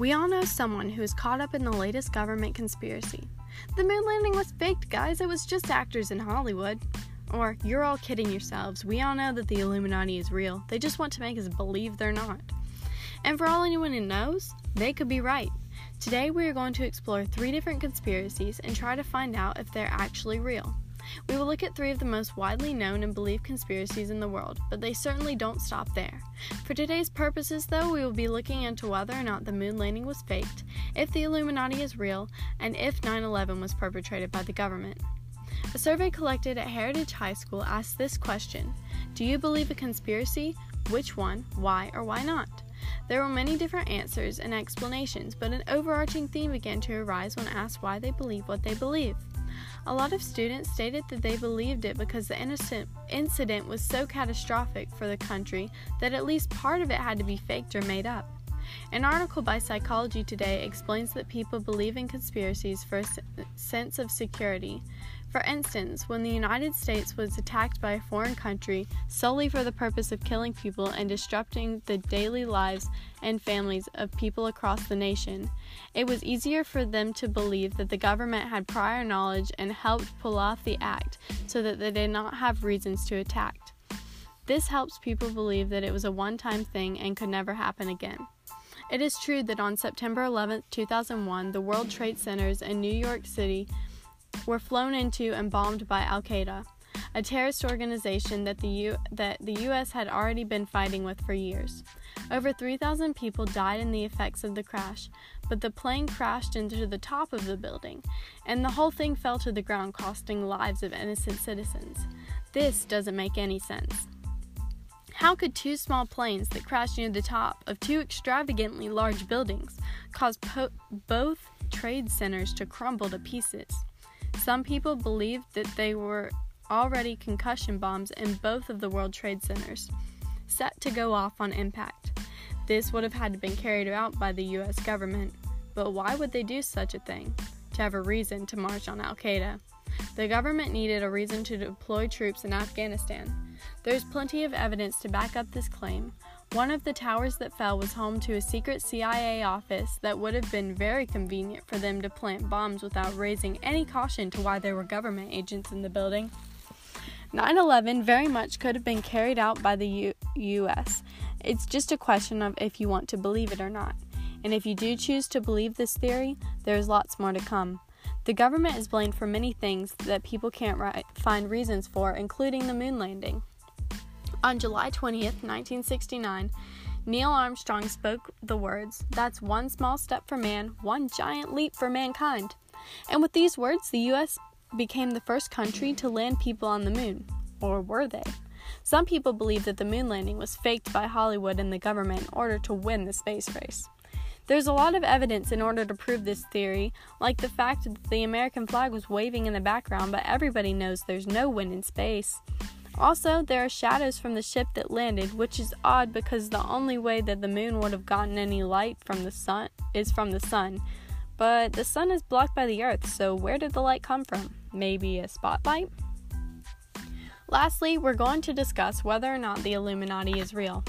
We all know someone who is caught up in the latest government conspiracy. The moon landing was faked, guys. It was just actors in Hollywood. Or, you're all kidding yourselves. We all know that the Illuminati is real. They just want to make us believe they're not. And for all anyone who knows, they could be right. Today, we are going to explore three different conspiracies and try to find out if they're actually real. We will look at three of the most widely known and believed conspiracies in the world, but they certainly don't stop there. For today's purposes, though, we will be looking into whether or not the moon landing was faked, if the Illuminati is real, and if 9 11 was perpetrated by the government. A survey collected at Heritage High School asked this question Do you believe a conspiracy? Which one, why, or why not? There were many different answers and explanations, but an overarching theme began to arise when asked why they believe what they believe. A lot of students stated that they believed it because the innocent incident was so catastrophic for the country that at least part of it had to be faked or made up. An article by Psychology Today explains that people believe in conspiracies for a sense of security. For instance, when the United States was attacked by a foreign country solely for the purpose of killing people and disrupting the daily lives and families of people across the nation, it was easier for them to believe that the government had prior knowledge and helped pull off the act so that they did not have reasons to attack. This helps people believe that it was a one time thing and could never happen again. It is true that on September 11, 2001, the World Trade Centers in New York City were flown into and bombed by Al Qaeda, a terrorist organization that the, U- that the U.S. had already been fighting with for years. Over 3,000 people died in the effects of the crash, but the plane crashed into the top of the building, and the whole thing fell to the ground, costing lives of innocent citizens. This doesn't make any sense. How could two small planes that crashed near the top of two extravagantly large buildings cause po- both trade centers to crumble to pieces? Some people believed that they were already concussion bombs in both of the World Trade Centers, set to go off on impact. This would have had to been carried out by the US government, but why would they do such a thing? To have a reason to march on Al Qaeda. The government needed a reason to deploy troops in Afghanistan. There's plenty of evidence to back up this claim. One of the towers that fell was home to a secret CIA office that would have been very convenient for them to plant bombs without raising any caution to why there were government agents in the building. 9 11 very much could have been carried out by the U- U.S. It's just a question of if you want to believe it or not. And if you do choose to believe this theory, there's lots more to come. The government is blamed for many things that people can't find reasons for, including the moon landing. On July 20th, 1969, Neil Armstrong spoke the words, That's one small step for man, one giant leap for mankind. And with these words, the U.S. became the first country to land people on the moon. Or were they? Some people believe that the moon landing was faked by Hollywood and the government in order to win the space race. There's a lot of evidence in order to prove this theory, like the fact that the American flag was waving in the background, but everybody knows there's no wind in space. Also, there are shadows from the ship that landed, which is odd because the only way that the moon would have gotten any light from the sun is from the sun. But the sun is blocked by the earth, so where did the light come from? Maybe a spotlight? Lastly, we're going to discuss whether or not the Illuminati is real.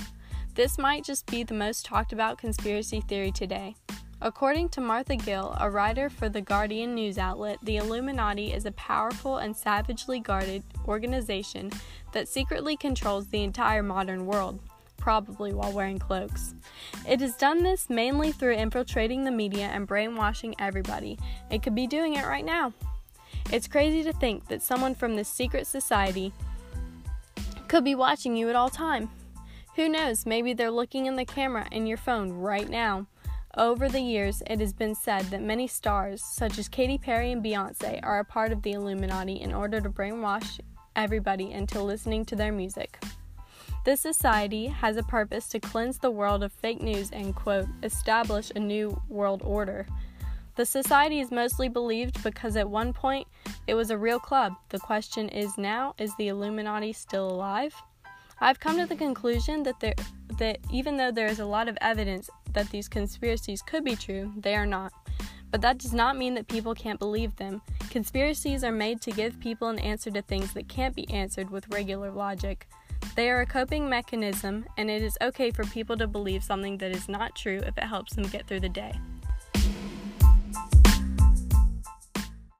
This might just be the most talked about conspiracy theory today. According to Martha Gill, a writer for the Guardian news outlet, the Illuminati is a powerful and savagely guarded organization that secretly controls the entire modern world, probably while wearing cloaks. It has done this mainly through infiltrating the media and brainwashing everybody. It could be doing it right now. It's crazy to think that someone from this secret society could be watching you at all time. Who knows, maybe they're looking in the camera in your phone right now. Over the years, it has been said that many stars, such as Katy Perry and Beyonce, are a part of the Illuminati in order to brainwash everybody into listening to their music. This society has a purpose to cleanse the world of fake news and, quote, establish a new world order. The society is mostly believed because at one point it was a real club. The question is now is the Illuminati still alive? I've come to the conclusion that there that even though there is a lot of evidence that these conspiracies could be true, they are not. But that does not mean that people can't believe them. Conspiracies are made to give people an answer to things that can't be answered with regular logic. They are a coping mechanism, and it is okay for people to believe something that is not true if it helps them get through the day.